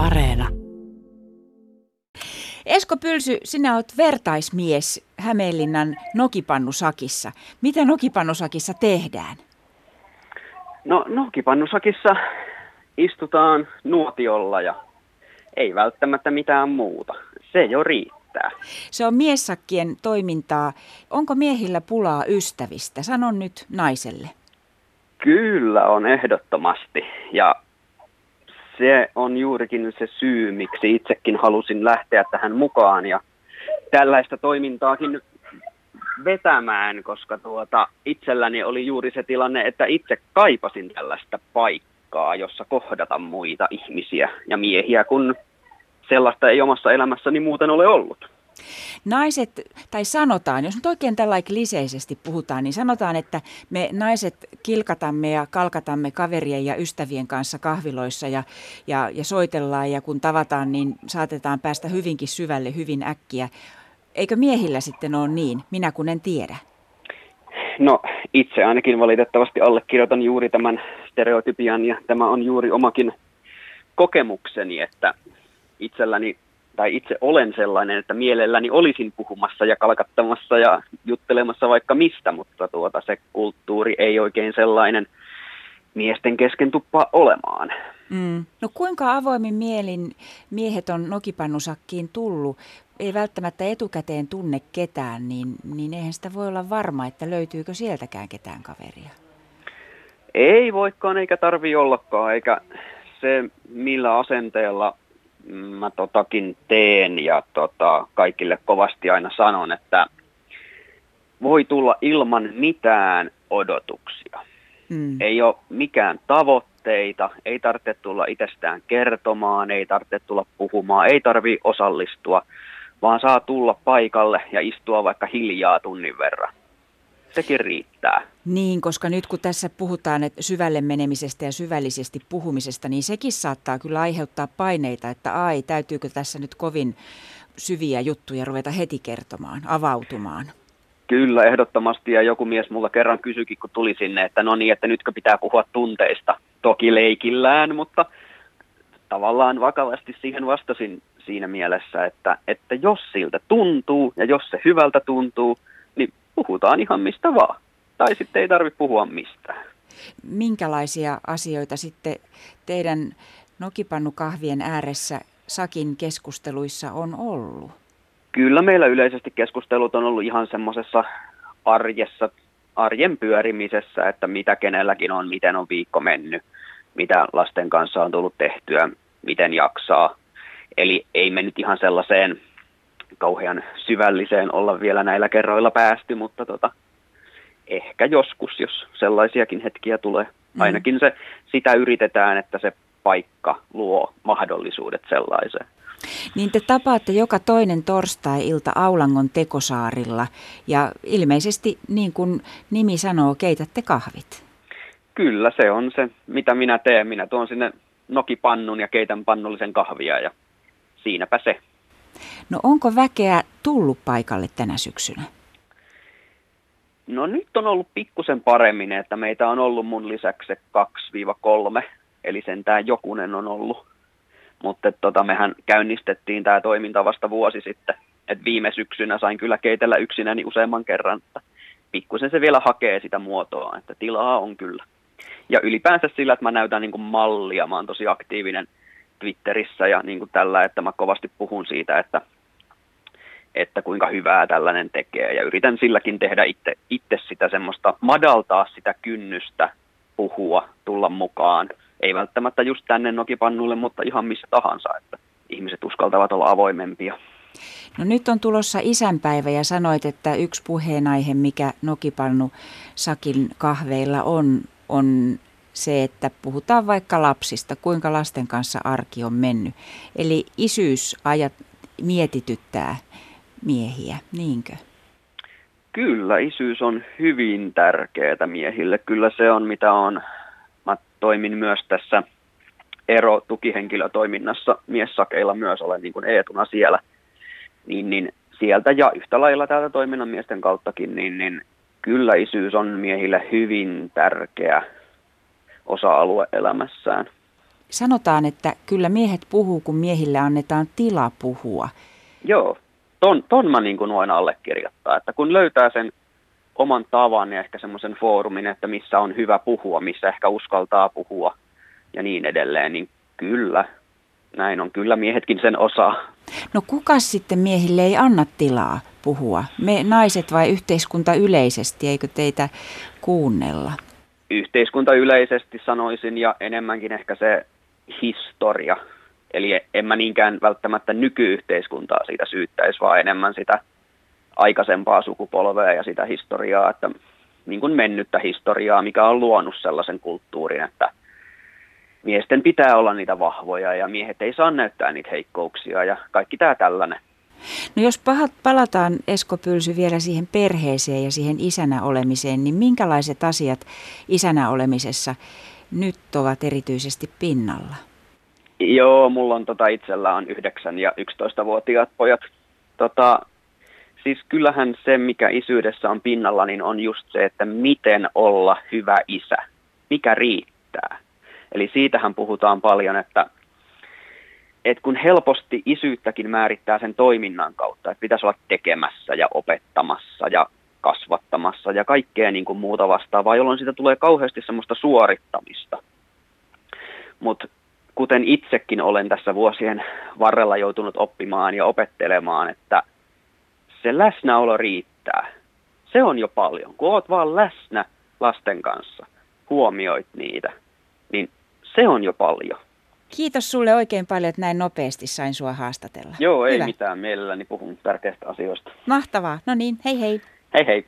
Areena. Esko Pylsy, sinä olet vertaismies Hämeenlinnan Nokipannusakissa. Mitä Nokipannusakissa tehdään? No Nokipannusakissa istutaan nuotiolla ja ei välttämättä mitään muuta. Se jo riittää. Se on miessakkien toimintaa. Onko miehillä pulaa ystävistä? Sanon nyt naiselle. Kyllä on ehdottomasti. Ja se on juurikin se syy, miksi itsekin halusin lähteä tähän mukaan ja tällaista toimintaakin vetämään, koska tuota, itselläni oli juuri se tilanne, että itse kaipasin tällaista paikkaa, jossa kohdata muita ihmisiä ja miehiä, kun sellaista ei omassa elämässäni muuten ole ollut. Naiset, tai sanotaan, jos nyt oikein tällä liseisesti puhutaan, niin sanotaan, että me naiset kilkatamme ja kalkatamme kaverien ja ystävien kanssa kahviloissa ja, ja, ja soitellaan ja kun tavataan, niin saatetaan päästä hyvinkin syvälle hyvin äkkiä. Eikö miehillä sitten ole niin? Minä kun en tiedä. No itse ainakin valitettavasti allekirjoitan juuri tämän stereotypian ja tämä on juuri omakin kokemukseni, että itselläni tai itse olen sellainen, että mielelläni olisin puhumassa ja kalkattamassa ja juttelemassa vaikka mistä, mutta tuota, se kulttuuri ei oikein sellainen miesten kesken tuppaa olemaan. Mm. No kuinka avoimin mielin miehet on nokipannusakkiin tullut? Ei välttämättä etukäteen tunne ketään, niin, niin eihän sitä voi olla varma, että löytyykö sieltäkään ketään kaveria. Ei voikaan eikä tarvi ollakaan, eikä se millä asenteella mä totakin teen ja tota, kaikille kovasti aina sanon, että voi tulla ilman mitään odotuksia. Mm. Ei ole mikään tavoitteita, ei tarvitse tulla itsestään kertomaan, ei tarvitse tulla puhumaan, ei tarvi osallistua, vaan saa tulla paikalle ja istua vaikka hiljaa tunnin verran sekin riittää. Niin, koska nyt kun tässä puhutaan että syvälle menemisestä ja syvällisesti puhumisesta, niin sekin saattaa kyllä aiheuttaa paineita, että ai, täytyykö tässä nyt kovin syviä juttuja ruveta heti kertomaan, avautumaan. Kyllä, ehdottomasti. Ja joku mies mulla kerran kysyikin, kun tuli sinne, että no niin, että nytkö pitää puhua tunteista. Toki leikillään, mutta tavallaan vakavasti siihen vastasin siinä mielessä, että, että jos siltä tuntuu ja jos se hyvältä tuntuu, puhutaan ihan mistä vaan. Tai sitten ei tarvitse puhua mistään. Minkälaisia asioita sitten teidän nokipannukahvien ääressä Sakin keskusteluissa on ollut? Kyllä meillä yleisesti keskustelut on ollut ihan semmoisessa arjessa, arjen pyörimisessä, että mitä kenelläkin on, miten on viikko mennyt, mitä lasten kanssa on tullut tehtyä, miten jaksaa. Eli ei me nyt ihan sellaiseen kauhean syvälliseen olla vielä näillä kerroilla päästy, mutta tota, ehkä joskus, jos sellaisiakin hetkiä tulee. Mm. Ainakin se, sitä yritetään, että se paikka luo mahdollisuudet sellaiseen. Niin te tapaatte joka toinen torstai-ilta Aulangon tekosaarilla ja ilmeisesti niin kuin nimi sanoo, keitätte kahvit. Kyllä, se on se, mitä minä teen. Minä tuon sinne nokipannun ja keitän pannullisen kahvia ja siinäpä se. No onko väkeä tullut paikalle tänä syksynä? No nyt on ollut pikkusen paremmin, että meitä on ollut mun lisäksi 2-3, eli sentään jokunen on ollut. Mutta tota, mehän käynnistettiin tämä toiminta vasta vuosi sitten. Et viime syksynä sain kyllä keitellä yksinäni useamman kerran, että pikkusen se vielä hakee sitä muotoa, että tilaa on kyllä. Ja ylipäänsä sillä, että mä näytän niin kuin mallia, mä oon tosi aktiivinen – Twitterissä ja niin kuin tällä, että mä kovasti puhun siitä, että, että kuinka hyvää tällainen tekee. Ja yritän silläkin tehdä itse, itse sitä semmoista, madaltaa sitä kynnystä puhua, tulla mukaan. Ei välttämättä just tänne nokipannulle, mutta ihan missä tahansa, että ihmiset uskaltavat olla avoimempia. No nyt on tulossa isänpäivä ja sanoit, että yksi puheenaihe, mikä Nokipannu Sakin kahveilla on, on se, että puhutaan vaikka lapsista, kuinka lasten kanssa arki on mennyt. Eli isyysajat mietityttää miehiä, niinkö? Kyllä, isyys on hyvin tärkeää miehille. Kyllä se on, mitä on. Mä toimin myös tässä ero tukihenkilötoiminnassa miessakeilla myös, olen niin kuin Eetuna siellä. Niin, niin sieltä ja yhtä lailla täältä toiminnan miesten kauttakin, niin, niin kyllä isyys on miehille hyvin tärkeä osa-alue elämässään. sanotaan, että kyllä miehet puhuu, kun miehille annetaan tila puhua. Joo, ton, ton mä niin kuin voin allekirjoittaa, että kun löytää sen oman tavan ja ehkä semmoisen foorumin, että missä on hyvä puhua, missä ehkä uskaltaa puhua ja niin edelleen, niin kyllä, näin on. Kyllä miehetkin sen osaa. No kuka sitten miehille ei anna tilaa puhua? Me naiset vai yhteiskunta yleisesti, eikö teitä kuunnella? Yhteiskunta yleisesti sanoisin ja enemmänkin ehkä se historia. Eli en mä niinkään välttämättä nykyyhteiskuntaa siitä syyttäisi, vaan enemmän sitä aikaisempaa sukupolvea ja sitä historiaa, että niin kuin mennyttä historiaa, mikä on luonut sellaisen kulttuurin, että miesten pitää olla niitä vahvoja ja miehet ei saa näyttää niitä heikkouksia ja kaikki tämä tällainen. No jos pahat, palataan Esko Pylsy vielä siihen perheeseen ja siihen isänä olemiseen, niin minkälaiset asiat isänä olemisessa nyt ovat erityisesti pinnalla? Joo, mulla on tota, itsellä on 9- ja 11-vuotiaat pojat. Tota, siis kyllähän se, mikä isyydessä on pinnalla, niin on just se, että miten olla hyvä isä. Mikä riittää. Eli siitähän puhutaan paljon, että, että kun helposti isyyttäkin määrittää sen toiminnan kautta, että pitäisi olla tekemässä ja opettamassa ja kasvattamassa ja kaikkea niin kuin muuta vastaavaa, jolloin siitä tulee kauheasti semmoista suorittamista. Mutta kuten itsekin olen tässä vuosien varrella joutunut oppimaan ja opettelemaan, että se läsnäolo riittää. Se on jo paljon. Kun oot vaan läsnä lasten kanssa, huomioit niitä, niin se on jo paljon. Kiitos sulle oikein paljon, että näin nopeasti sain sua haastatella. Joo, ei Hyvä. mitään. Mielelläni puhun tärkeistä asioista. Mahtavaa. No niin, hei hei. Hei hei.